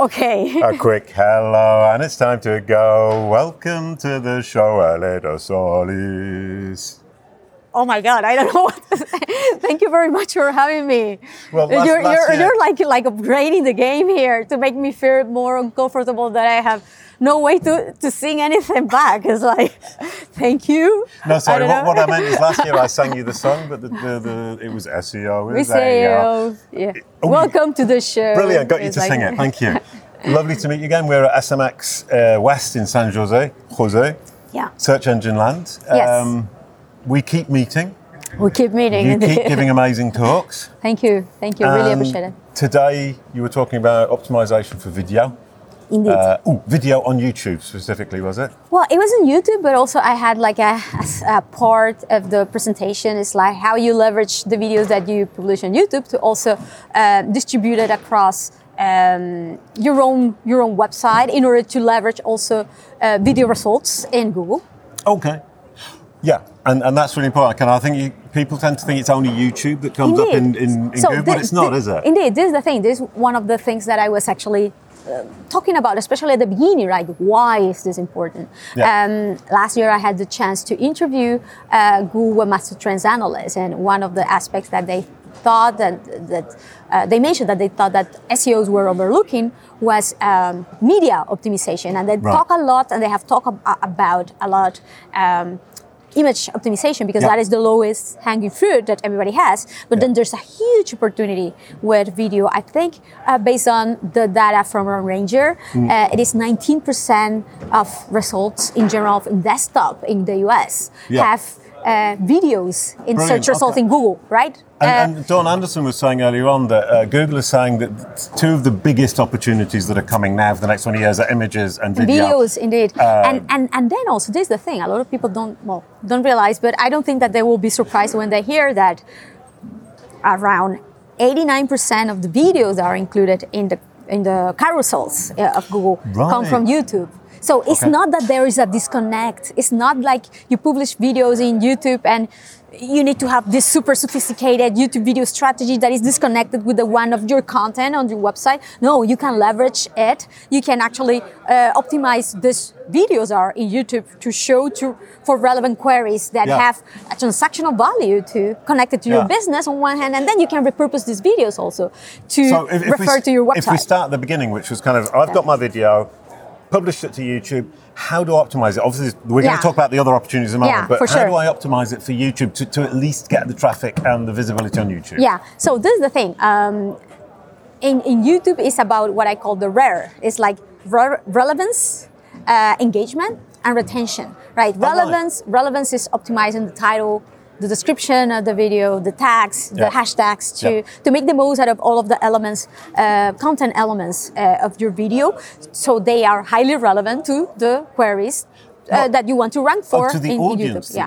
Okay. A quick hello, and it's time to go. Welcome to the show, Aleyda Solis. Oh my God, I don't know what to say. Thank you very much for having me. Well, last- you're, last you're, you're like like upgrading the game here to make me feel more uncomfortable that I have no way to, to sing anything back. It's like, thank you. No, sorry. don't What, what I meant is last year I sang you the song, but the, the, the, it was SEO. It We was say, oh, yeah. Oh, Welcome to the show. Brilliant, got you to like- sing it. Thank you. Lovely to meet you again. We're at SMX uh, West in San Jose, Jose, Yeah. Search Engine Land. Um, Yes. We keep meeting. We keep meeting. You keep giving amazing talks. Thank you. Thank you. Really Um, appreciate it. Today you were talking about optimization for video. Indeed. Uh, ooh, video on YouTube specifically, was it? Well, it was on YouTube, but also I had like a, a part of the presentation is like how you leverage the videos that you publish on YouTube to also uh, distribute it across um, your own your own website in order to leverage also uh, video results in Google. Okay. Yeah, and, and that's really important. And I think you, people tend to think it's only YouTube that comes up in, in, in So Google, but it's not, thi- is it? Indeed, this is the thing. This is one of the things that I was actually uh, talking about, especially at the beginning, right? Why is this important? Yeah. Um, last year, I had the chance to interview uh, Google Webmaster Trends analysts, and one of the aspects that they thought that that uh, they mentioned that they thought that SEOs were overlooking was um, media optimization, and they Right. talk a lot, and they have talked ab- about a lot. Um, image optimization because Yeah. that is the lowest hanging fruit that everybody has but then there's a huge opportunity with video i think uh, based on the data from ranger Mm. uh, it is 19% of results in general in desktop in the us Yeah. have uh, videos in Brilliant, search results okay. in google right? Uh, And, and Dawn Anderson was saying earlier on that uh, Google is saying that two of the biggest opportunities that are coming now for the next 20 years are images and video. videos indeed. Um, and, and and then also this is the thing a lot of people don't well don't realize but i don't think that they will be surprised when they hear that around 89% of the videos that are included in the in the carousels uh, of google come from youtube so it's Okay. not that there is a disconnect it's not like you publish videos in youtube and you need to have this super sophisticated YouTube video strategy that is disconnected with the one of your content on your website. No, you can leverage it. You can actually uh, optimize these videos are in YouTube to show to for relevant queries that Yeah. have a transactional value to connect it to your business on one hand, and then you can repurpose these videos also to So if, if refer we, to your website. If we start at the beginning, which was kind of, I've got my video, published it to YouTube. How do I optimize it? Obviously, we're going to talk about the other opportunities in a moment, Yeah, but how sure. do I optimize it for YouTube to, to at least get the traffic and the visibility on YouTube? Yeah. So this is the thing. Um, in, in YouTube, it's about what I call the rare. It's like re- relevance, uh, engagement, and retention. Right. Oh, right. Relevance. Relevance is optimizing the title, the description of the video, the tags, Yeah. the hashtags to Yeah. to make the most out of all of the elements, uh, content elements uh, of your video, so they are highly relevant to the queries. Uh, that you want to rank for to the in, in audience YouTube, yeah.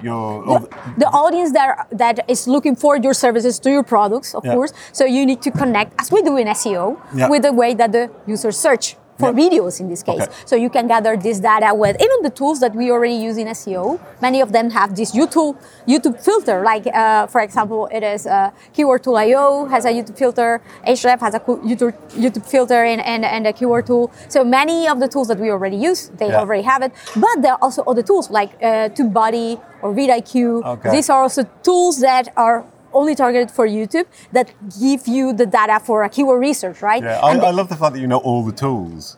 The- the audience that that is looking for your services to your products, of Yeah. course. So you need to connect, as we do in SEO, with the way that the users search for Yeah. videos in this case. Okay. So you can gather this data with even the tools that we already use in SEO. Many of them have this YouTube YouTube filter. Like uh, for example, it is uh, Keyword Tool IO has a YouTube filter. Ahrefs has a YouTube YouTube filter and, and, and a keyword tool. So many of the tools that we already use, they Yeah. already have it. But there are also other tools like uh, TubeBuddy or VidIQ. Okay. These are also tools that are only targeted for YouTube that give you the data for a keyword research, right? Yeah, I, And I love the fact that you know all the tools.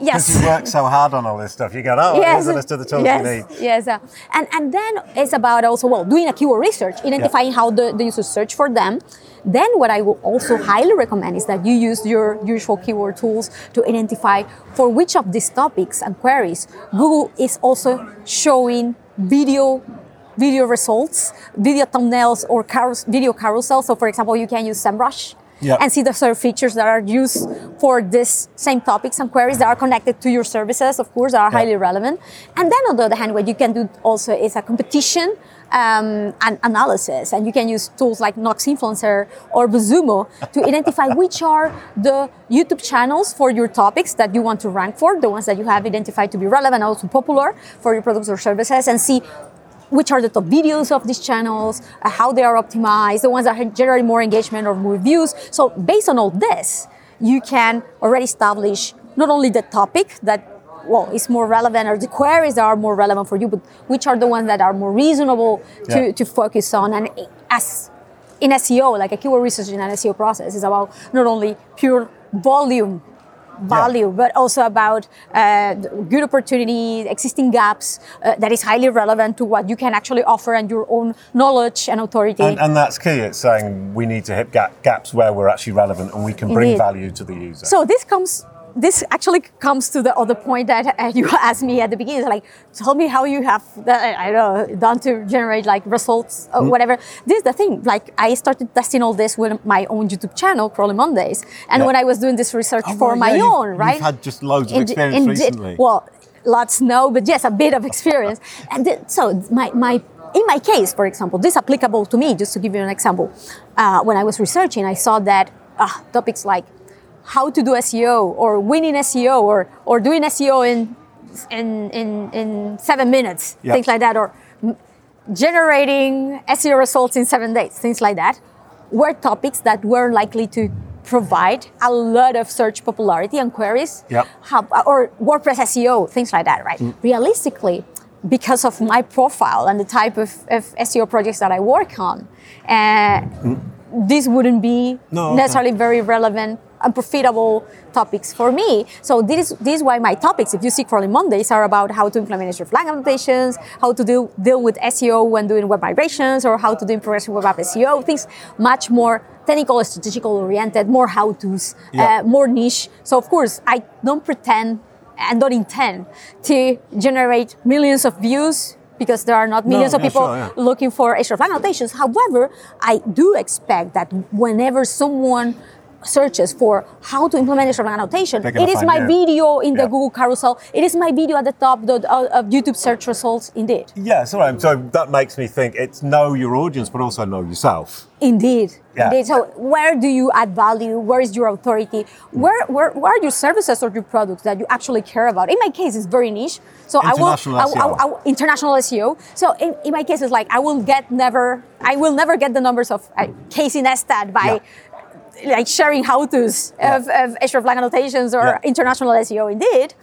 yes. Because you work so hard on all this stuff. You go, oh, here's a list of the tools yes, you need. Yes, uh, and and then it's about also well doing a keyword research, identifying how the, the users search for them. Then what I will also highly recommend is that you use your usual keyword tools to identify for which of these topics and queries Google is also showing video video results, video thumbnails or carous- video carousel. So for example, you can use SEMrush Yeah. and see the sort of features that are used for this same topics and queries that are connected to your services, of course, that are Yeah. highly relevant. And then on the other hand, what you can do also is a competition um, and analysis. And you can use tools like Nox Influencer or BuzzSumo to identify which are the YouTube channels for your topics that you want to rank for, the ones that you have identified to be relevant, also popular for your products or services, and see which are the top videos of these channels, uh, how they are optimized, the ones that generate more engagement or more views. So based on all this, you can already establish not only the topic that well is more relevant or the queries that are more relevant for you, but which are the ones that are more reasonable to, Yeah. to focus on. And as in SEO, like a keyword research in an SEO process is about not only pure volume value, but also about uh, good opportunities, existing gaps uh, that is highly relevant to what you can actually offer and your own knowledge and authority. And, and that's key. It's saying we need to hit gap, gaps where we're actually relevant and we can bring Indeed. value to the user. So this comes. This actually comes to the other point that you asked me at the beginning. Like, tell me how you have that, I don't know done to generate like results or Mm. whatever. This is the thing. Like, I started testing all this with my own YouTube channel, Crawling Mondays, and Yeah. when I was doing this research Oh, for right, my yeah, you've- own, you've had just loads of experience recently. Well, lots no, but yes, a bit of experience. and so my my in my case, for example, this applicable to me. Just to give you an example, uh, when I was researching, I saw that uh, topics like how to do SEO or winning SEO or or doing SEO in in in, in seven minutes, Yeah. things like that, or generating SEO results in seven days, things like that, were topics that were likely to provide a lot of search popularity and queries, Yep. How- or WordPress SEO, things like that, right? Realistically, because of my profile and the type of, of SEO projects that I work on, uh, this wouldn't be No, necessarily very relevant and profitable topics for me. So this is, this is why my topics, if you see Crawling Mondays, are about how to implement hreflang annotations, how to deal, deal with SEO when doing web migrations, or how to do impression web app SEO, things much more technical, strategical oriented, more how-tos, Yeah. uh, more niche. So of course, I don't pretend and don't intend to generate millions of views because there are not millions of yeah, people sure, yeah. looking for hreflang annotations. However, I do expect that whenever someone searches for how to implement hreflang annotation, it is my video in the Yeah. Google carousel. It is my video at the top of, of YouTube search results. Indeed, yes, all right. So that makes me think it's know your audience, but also know yourself. indeed, Yeah. indeed. So where do you add value? Where is your authority? Where, where, where are your services or your products that you actually care about? In my case, it's very niche. So I will, International I, I will- SEO. I will- international SEO. So in, in my case, it's like I will get never, I will never get the numbers of uh, Casey Neistat by like sharing how-tos Yeah. of, of flag annotations or Yeah. international SEO indeed.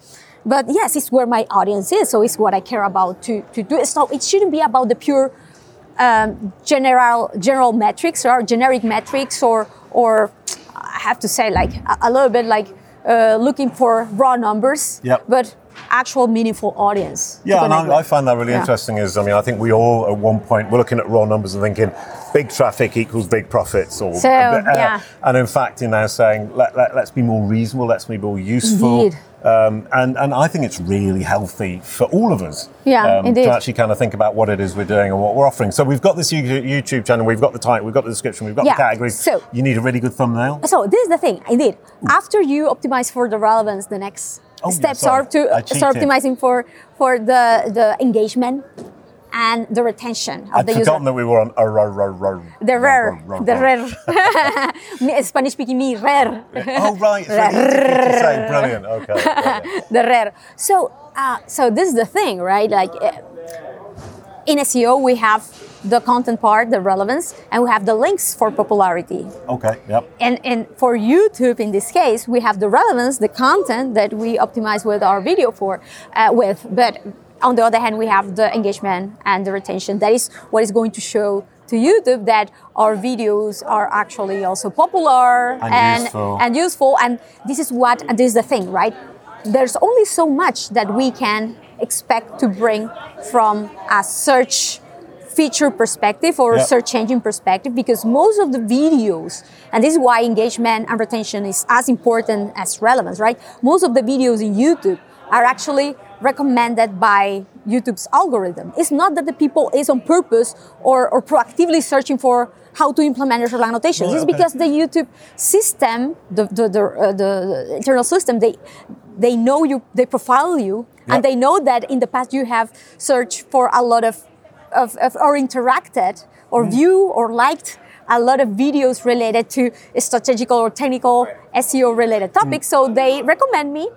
But yes, it's where my audience is, so it's what I care about to, to do. So it shouldn't be about the pure um, general general metrics or generic metrics or or I have to say like a, a little bit like uh, looking for raw numbers, Yep. but actual meaningful audience. Yeah, and I, I find that really Yeah. interesting. Is I mean, I think we all at one point we're looking at raw numbers and thinking big traffic equals big profits, or So, uh, yeah. and in fact, you're now saying let, let, let's be more reasonable, let's be more useful. Indeed. Um, and, and I think it's really healthy for all of us Yeah, um, to actually kind of think about what it is we're doing and what we're offering. So we've got this YouTube channel, we've got the title, we've got the description, we've got Yeah, the categories. so- you need a really good thumbnail. So this is the thing, indeed. After you optimize for the relevance, the next Oh, steps sorry. are to start optimizing for for the the engagement and the retention of I'd the user. forgotten that we were on a The rare, the rare. Spanish speaking me, rare. Oh right, it's really difficult to say. Brilliant. Okay. brilliant. the rare. So, uh, so this is the thing, right? Like uh, in SEO, we have the content part, the relevance, and we have the links for popularity. Okay. Yep. And, and for YouTube, in this case, we have the relevance, the content that we optimize with our video for, uh, with. But on the other hand, we have the engagement and the retention. That is what is going to show to YouTube that our videos are actually also popular And useful. and useful. And this is what, and this is the thing, right? There's only so much that we can expect to bring from a search feature perspective or Yeah. search engine perspective because most of the videos, and this is why engagement and retention is as important as relevance, right? Most of the videos in YouTube are actually recommended by YouTube's algorithm. It's not that the people is on purpose or, or proactively searching for how to implement hreflang annotations. Right, it's okay. because the YouTube system, the the, the, uh, the internal system, they they know you, they profile you, Yeah. and they know that in the past you have searched for a lot of, of, of or interacted or Mm. view or liked a lot of videos related to strategical or technical SEO related topics. So they recommend me.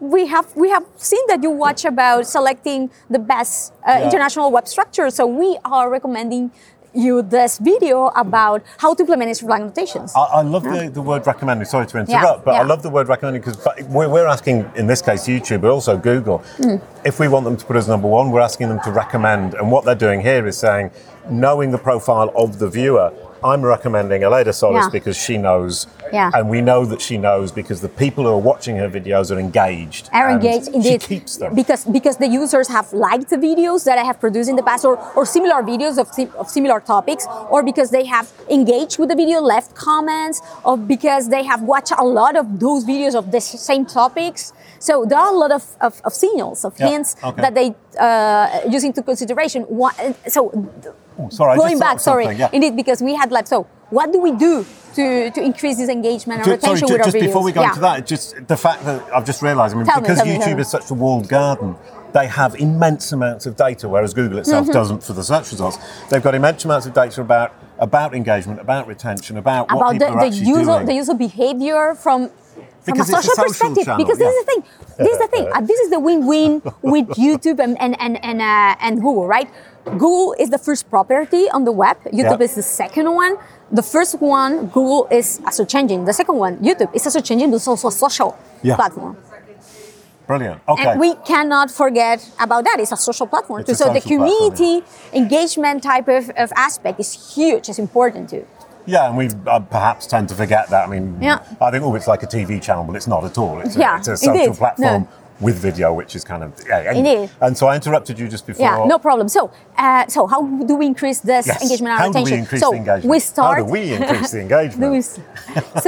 We have we have seen that you watch about selecting the best uh, Yeah. international web structure. So we are recommending you this video about how to implement Instagram annotations. I, I love the, the word recommending. Sorry to interrupt, but I love the word recommending because we're, we're asking, in this case, YouTube, but also Google, Mm. if we want them to put us number one, we're asking them to recommend. And what they're doing here is saying, knowing the profile of the viewer, I'm recommending Aleyda Solis Yeah. because she knows, Yeah. and we know that she knows because the people who are watching her videos are engaged. are and engaged indeed She keeps them. because because the users have liked the videos that I have produced in the past or, or similar videos of, of similar topics or because they have engaged with the video left comments or because they have watched a lot of those videos of the same topics so there are a lot of, of, of signals of Yeah, hints okay. that they uh, use into consideration One- so Oh, sorry, just going back sorry yeah. indeed because we had like so what do we do to, to increase this engagement and retention sorry, with our just videos before we go Yeah. into that, just the fact that I've just realised, I mean, Tell because me, YouTube me. is such a walled garden, they have immense amounts of data, whereas Google itself Mm-hmm. doesn't for the search results. They've got immense amounts of data about about engagement, about retention, about, what about people the, are the actually user doing. the user behavior from from a social, social perspective. channel, because this yeah. is the thing. This is the thing. Uh, this is the win-win with YouTube and and and and, uh, and Google, right? Google is the first property on the web. YouTube Yeah. is the second one. The first one, Google, is a search engine. The second one, YouTube, is a search engine, but it's also a social Yeah. platform. Brilliant. Okay. And we cannot forget about that. It's a social platform It's too. a So the social platform, community engagement type of, of aspect is huge. It's important too. Yeah, and we uh, perhaps tend to forget that. I mean, Yeah. I think, oh, it's like a TV channel, but it's not at all. It's a, Yeah, it's a social indeed. platform No. with video, which is kind of yeah. And, Indeed. And so I interrupted you just before. Yeah, no problem. So, uh, so how do we increase this Yes. engagement and How do retention? we increase so the engagement? we start. How do we increase the engagement? do we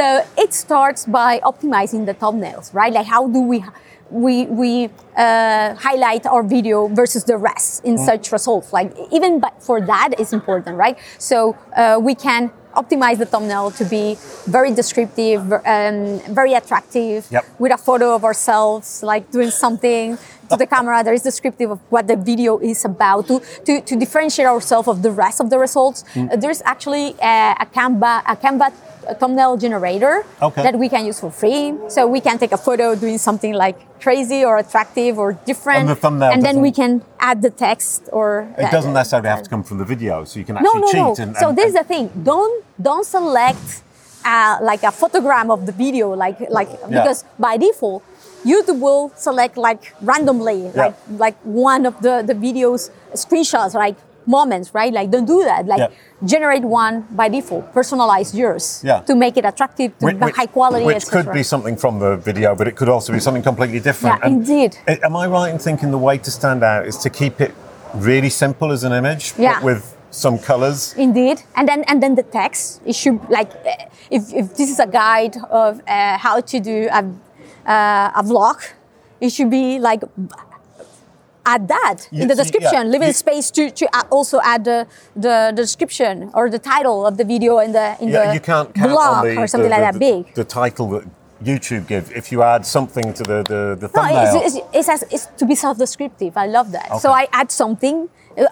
so it starts by optimizing the thumbnails, right? Like how do we we we uh, highlight our video versus the rest in search results? Like even for that is important, right? So uh, we can optimize the thumbnail to be very descriptive, um, very attractive, Yep. with a photo of ourselves, like doing something to the camera that is descriptive of what the video is about, to, to, to differentiate ourselves of the rest of the results. Mm. Uh, there's actually a, a Canva, a Canva thumbnail generator Okay. that we can use for free. So we can take a photo doing something like crazy or attractive or different, And the thumbnail and then we can add the text or It doesn't necessarily have to come from the video, so you can no, actually no, cheat. no. And, so this is the thing. Don't don't select uh, like a photogram of the video, like like because by default, YouTube will select like randomly, Yeah. like like one of the the videos screenshots, like moments, right? Like don't do that. Like Yeah. generate one by default, personalize yours Yeah. to make it attractive, to Which, high quality, which could be something from the video, but it could also be something completely different. Yeah, indeed. Am I right in thinking the way to stand out is to keep it really simple as an image, Yeah. but with some colors? Indeed, and then and then the text. It should like if, if this is a guide of uh, how to do a, uh, a vlog, it should be like add that You- in the you- yeah, description. Leave you- in space to, to also add the, the the description or the title of the video in the in Yeah, the you can't blog the, or something the, like that big. The title that YouTube give. If you add something to the the, the No, thumbnail, it's, it's, it's, as- it's to be self-descriptive. I love that. So I add something. uh,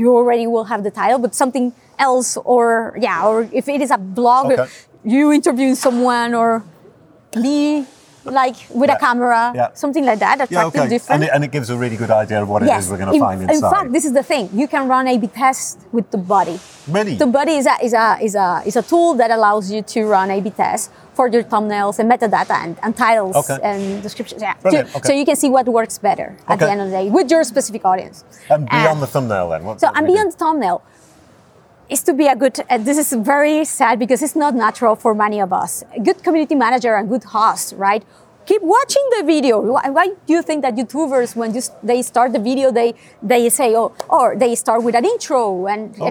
You already will have the title, but something else, or yeah, or if it is a blog, Okay. you interviewing someone, or me, like with Yeah. a camera, Yeah. something like that, attractive, okay, different. and it, and it gives a really good idea of what it is we're going to in, find in inside. fact, this is the thing. You can run A/B test with TubeBuddy. Really? TubeBuddy is a is a is a is a tool that allows you to run A/B tests for your thumbnails and metadata and, and titles Okay. and descriptions. Yeah. Brilliant, So- okay. So you can see what works better at the end of the day with your specific audience. and beyond Uh, the thumbnail, then. So and beyond the thumbnail is to be a good. Uh, this is very sad because it's not natural for many of us. A good community manager and good host, right? Keep watching the video. Why, why do you think that YouTubers, when you, they start the video, they they say, oh, or they start with an intro and Oh.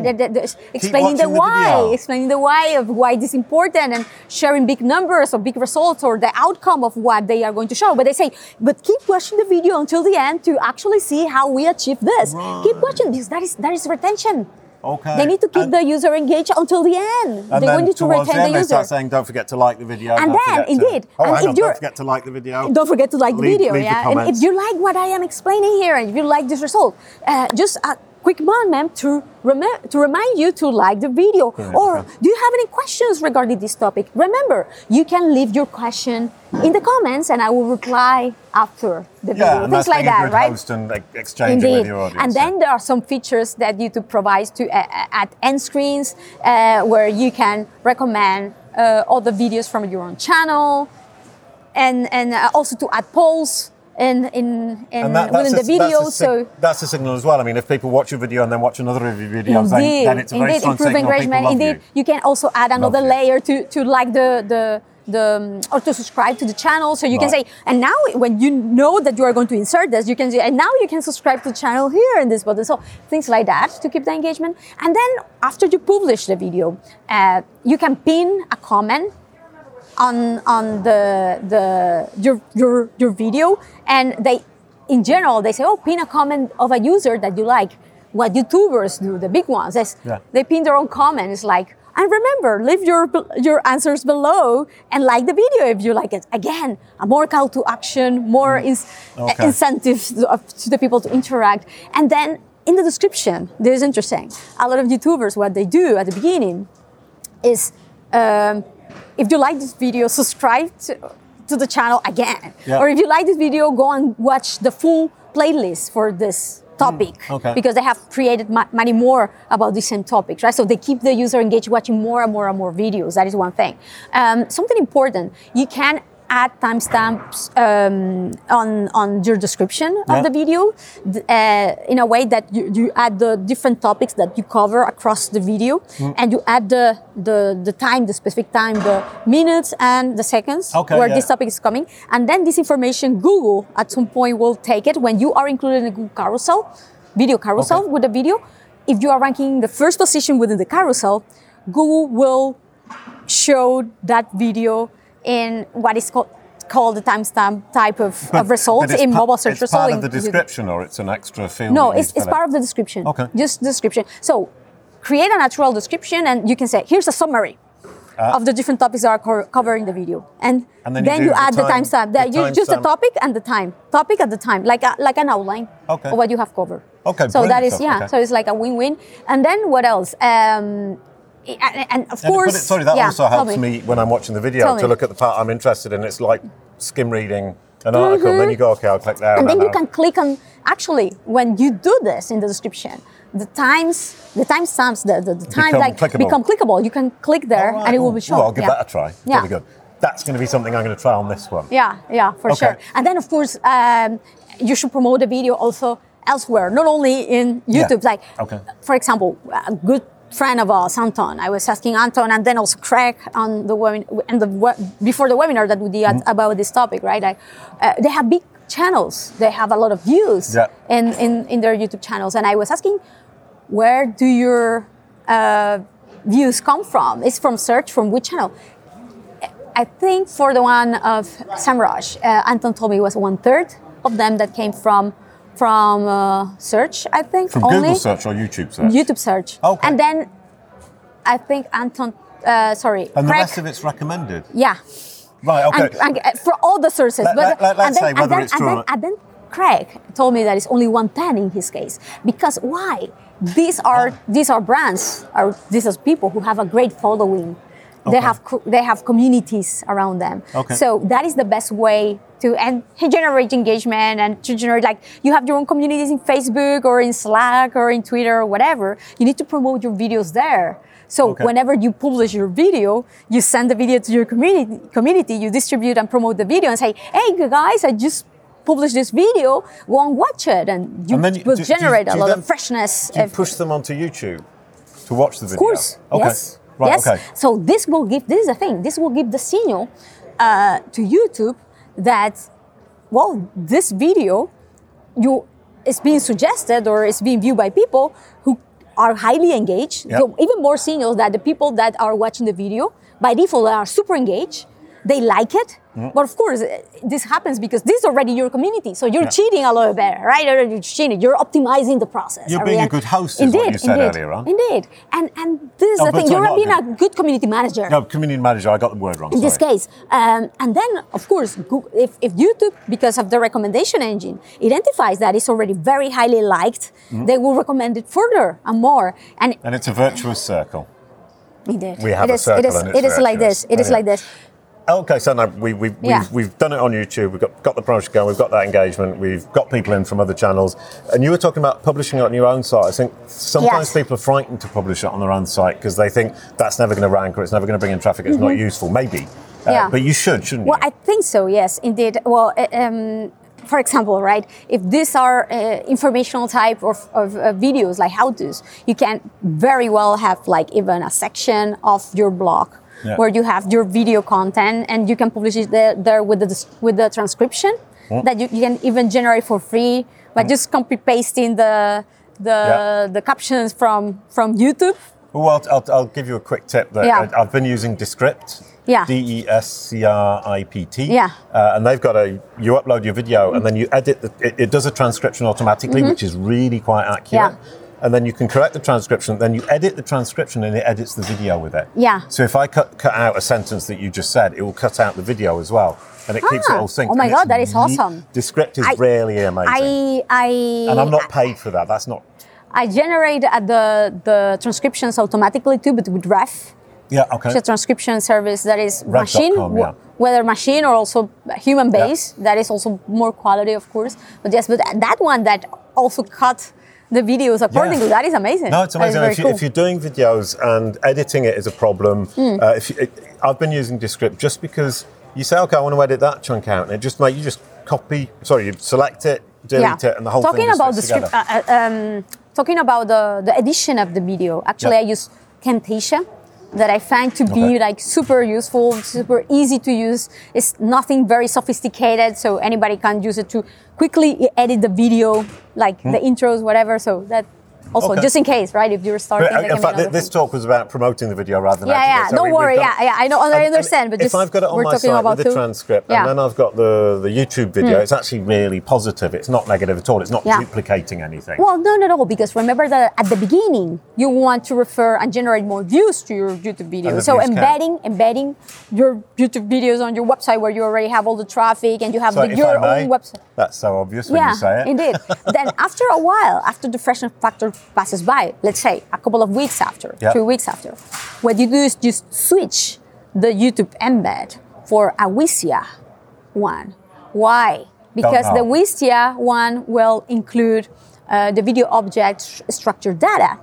explaining the watching the why, explaining the why of why this is important and sharing big numbers or big results or the outcome of what they are going to show. But they say, but keep watching the video until the end to actually see how we achieve this. Keep watching because that is that is retention. Okay. They need to keep And- the user engaged until the end. They want you to retain the end, the they user. start saying, "Don't forget to like the video." And then, forget to- indeed, oh, and if on, you're- don't forget to like the video. Don't forget to like the video, leave the yeah. And if you like what I am explaining here, and if you like this result, uh, just uh, quick moment to, rem- to remind you to like the video. Yeah, or do you have any questions regarding this topic? Remember, you can leave your question in the comments and I will reply after the video. Yeah, and Things like that, right? host and like, exchange it with your audience. And then there are some features that YouTube provides to uh, uh, at end screens uh, where you can recommend uh, other videos from your own channel, and and uh, also to add polls in in, in that- within the a- video. that's sig- so that's a signal as well. I mean, if people watch your video and then watch another of your videos, then, indeed, then it's a very indeed, strong signal engagement. love Indeed, you. can also add another you. layer to to like the the. The, or to subscribe to the channel so you can say and now when you know that you are going to insert this you can say and now you can subscribe to the channel here in this button so things like that to keep the engagement and then after you publish the video uh, you can pin a comment on on the the your your your video and they in general they say oh pin a comment of a user that you like. What youtubers do the big ones is Yeah. they pin their own comments like and remember leave your your answers below and like the video if you like it. Again a more call to action more is Okay. incentive to, uh, to the people to interact. And then in the description this is interesting. A lot of youtubers what they do at the beginning is um, if you like this video, subscribe to, to the channel again. Yeah. Or if you like this video, go and watch the full playlist for this topic. Hmm, okay. Because they have created ma- many more about the same topics, right? So they keep the user engaged watching more and more and more videos. That is one thing. Um, something important, you can add timestamps um, on, on your description Yeah. of the video uh, in a way that you, you add the different topics that you cover across the video Hmm. and you add the, the, the time, the specific time, the minutes and the seconds Okay, where yeah. this topic is coming. And then this information, Google at some point will take it when you are included in the Google carousel, video carousel Okay. with the video. If you are ranking the first position within the carousel, Google will show that video in what is called called the timestamp type of, of results in mobile search it's result. part of the description, or it's an extra field. No, it's, it's part of the description. Okay. Just description. So create a natural description and you can say, here's a summary of the different topics that are co- covered in the video. And. And then you then do you, add the time- timestamp. the That you just the topic and the time. Topic at the time, like a, like an outline Okay. of what you have covered. Okay, So that is stuff, yeah. okay. So it's like a win-win. And then what else? Um, and, and of And- course, it, sorry, that yeah, also helps me. when I'm watching the video Tell to me. look at the part I'm interested in. It's like skim reading an article, and then you go, okay, I'll click there. Mm-hmm. and then you can click on actually when you do this in the description the times the timestamps the, the, the time Become like clickable. become clickable you can click there All and it will be shown Well, I'll give yeah. that a try. Yeah. Really good. That's going to be something I'm going to try on this one. yeah yeah for Okay. sure and then of course um, you should promote the video also elsewhere not only in Yeah. youtube like Okay. for example a good friend of ours anton i was asking anton and then also craig on the webinar and the before the webinar that we did Mm-hmm. about this topic right? Like, uh, they have big channels. They have a lot of views Yeah. in, in, in their youtube channels. And i was asking where do your uh, views come from? It's from search from which channel? I think for the one of SEMrush, uh, Anton told me it was one third of them that came from from uh, search. I think From only Google search or YouTube search? YouTube search. Okay. And then I think Anton, uh, sorry, And the Craig- rest of it's recommended. yeah, Right, okay. and, and, uh, for all the sources. Let- let- let- let's and say whether and then, it's true or then, and then Craig told me that it's only 110 in his case. Because why? These are Ah. these are brands, or these are people who have a great following. They have they have communities around them. Okay. So that is the best way to and generate engagement and to generate like you have your own communities in Facebook or in Slack or in Twitter or whatever. You need to promote your videos there. So Okay. whenever you publish your video, you send the video to your community, community, you distribute and promote the video and say, hey guys, I just published this video, go and watch it. And you And will do- do you- generate do a lot then- of freshness. Do you push them onto YouTube to watch the video? of course. Okay. Yes. Right, yes. okay. So this will give, this is the thing, this will give the signal uh, to YouTube that, well, this video you is being suggested or is being viewed by people who are highly engaged. Yep. So even more signals that the people that are watching the video by default are super engaged. They like it But of course, uh, this happens because this is already your community. So you're Yeah. cheating a little bit, right? You're cheating. You're optimizing the process. You're being a good host, is Indeed, what you said indeed, earlier on. Indeed. And and this is Oh, the thing. You're not being a good. community manager. No, community manager, I got the word wrong. in this case. Um, and then, of course, if, if YouTube, because of the recommendation engine, identifies that it's already very highly liked, Mm-hmm. they will recommend it further and more. And And it's a virtuous circle. indeed, We have it a is, circle it is, it is like this. It is Anyway. like this. Okay, so now we, we, Yeah. we've, we've done it on YouTube, we've got, got the promotion going, we've got that engagement, we've got people in from other channels. And you were talking about publishing it on your own site. I think sometimes Yes. people are frightened to publish it on their own site because they think that's never going to rank or it's never going to bring in traffic, it's not useful. Maybe. Uh, Mm-hmm. Yeah. But you should, shouldn't Well, you? Well, I think so. Yes, indeed. Well, uh, um, for example, right? If these are uh, informational type of, of uh, videos like how-tos, you can very well have like even a section of your blog Yeah. where you have your video content and you can publish it there, there with the with the transcription Hmm. that you, you can even generate for free by just copy pasting the the Yeah. the captions from from YouTube. Well, I'll, I'll, I'll give you a quick tip that Yeah. I've been using Descript. Yeah. D E S C R I P T. Yeah. Uh, and they've got a, you upload your video and then you edit, the, it, it does a transcription automatically, which is really quite accurate. Mm-hmm. Yeah. And then you can correct the transcription, then you edit the transcription and it edits the video with it. Yeah. So if I cut, cut out a sentence that you just said, it will cut out the video as well. And it keeps it Ah. all synced. Oh my And God, that is awesome. Descript is I- really amazing. I I and I'm not paid for that. That's not, I generate uh, the the transcriptions automatically too, but with Rev, yeah, okay. it's a transcription service that is machine, yeah. whether machine or also human based. That is also more quality, of course. But yes, but that one that also cut the videos accordingly. That is amazing. No, it's amazing. If, you, cool. You're doing videos and editing it is a problem, uh, if you, it, I've been using Descript just because you say, okay, I want to edit that chunk out, and it just make you just copy. Sorry, you select it, delete it, and the whole talking thing about the script, uh, uh, um, talking about the, the edition of the video. Actually, Yeah. I use Camtasia that I find to be Okay. like super useful, super easy to use. It's nothing very sophisticated, so anybody can use it to quickly edit the video, like hmm. the intros, whatever. So that also Hmm. Okay. just in case, right? If you're starting, But, uh, in fact, this thing. talk was about promoting the video rather than Yeah, yeah. Don't worry. got- Yeah, yeah. I know. I And- and understand. But if I've got it on we're my talking site about with the two- transcript, Yeah. Hmm. and then I've got the, the YouTube video, it's actually really positive. It's not negative at all. It's not Yeah. duplicating anything. Well, no, not at all, because remember that at the beginning you want to refer and generate more views to your YouTube video. So count. embedding, embedding your YouTube videos on your website where you already have all the traffic and you have so the, your may, own website. that's so obvious when Yeah, you say it. indeed. then after a while, after the freshness factor passes by, let's say a couple of weeks after, Yeah. two weeks after, what you do is just switch the YouTube embed for a Wistia one. Why? Because the. Wistia one will include uh, the video object structure data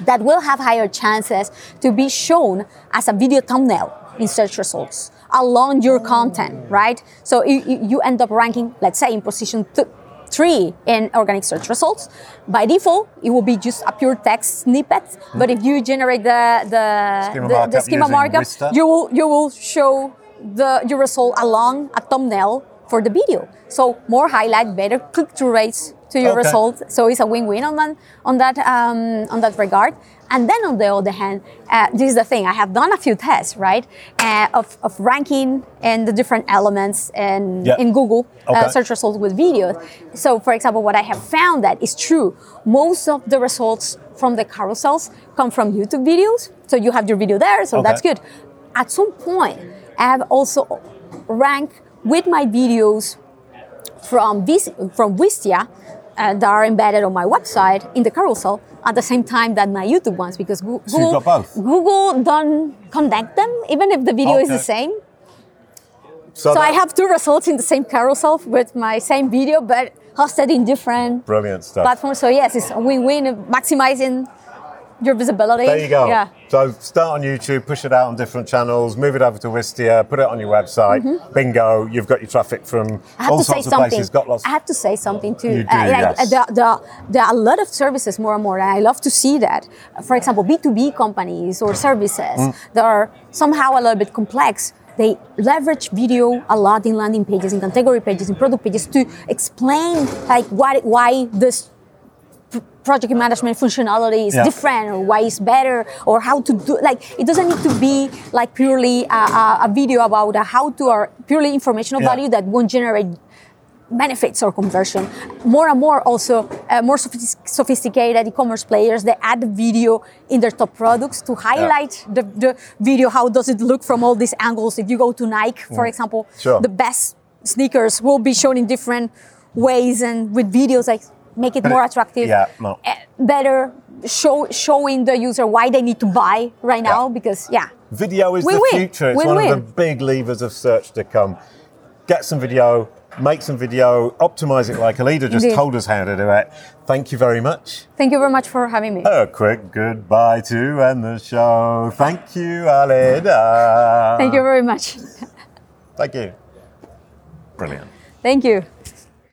that will have higher chances to be shown as a video thumbnail in search results along your content, right? So you, you you end up ranking, let's say, in position th- three in organic search results. By default, it will be just a pure text snippet. But if you generate the the Schema the, the markup schema markup, you will you will show the your result along a thumbnail for the video. So more highlight, better click-through rates to your Okay. result. So it's a win-win on that on that um, on that regard. And then on the other hand, uh, this is the thing. I have done a few tests, right, uh, of, of ranking and the different elements in, Yeah. in Google uh, search results with videos. So, for example, what I have found that is true. Most of the results from the carousels come from YouTube videos. So you have your video there, so Okay. that's good. At some point, I have also ranked with my videos from this from Wistia uh, that are embedded on my website in the carousel at the same time that my YouTube ones because Goo- So you've got both? Google don't connect them even if the video is the same. So I have two results in the same carousel with my same video, but hosted in different brilliant stuff. platforms. So yes, it's a win-win, maximizing your visibility. There you go. Yeah. So start on YouTube, push it out on different channels, move it over to Wistia, put it on your website. Bingo, you've got your traffic from Mm-hmm. I have all to say sorts of something. places. Got lots. I have to say something too. You do, Uh, yes. there, there, there are a lot of services more and more, and I love to see that. For example, B2B companies or services Mm. that are somehow a little bit complex. They leverage video a lot in landing pages, in category pages, in product pages to explain like what, why this project management functionality is Yeah. different or why it's better or how to do like it doesn't need to be like purely a, a, a video about a how to or purely informational Yeah. value that won't generate benefits or conversion. More and more also uh, more sophisticated e-commerce players they add video in their top products to highlight the, the video how does it look from all these angles. If you go to Nike, for example. Sure. the best sneakers will be shown in different ways and with videos like make it more attractive. yeah, no. uh, Better show showing the user why they need to buy right now Yeah. because yeah. Video is Win-win. the future. It's one of Win-win. the big levers of search to come. Get some video, make some video, optimize it like Aleyda just Indeed. told us how to do it. Thank you very much. Thank you very much for having me. A quick goodbye to end the show. Thank you, Aleyda. Thank you very much. Thank you. Brilliant. Thank you.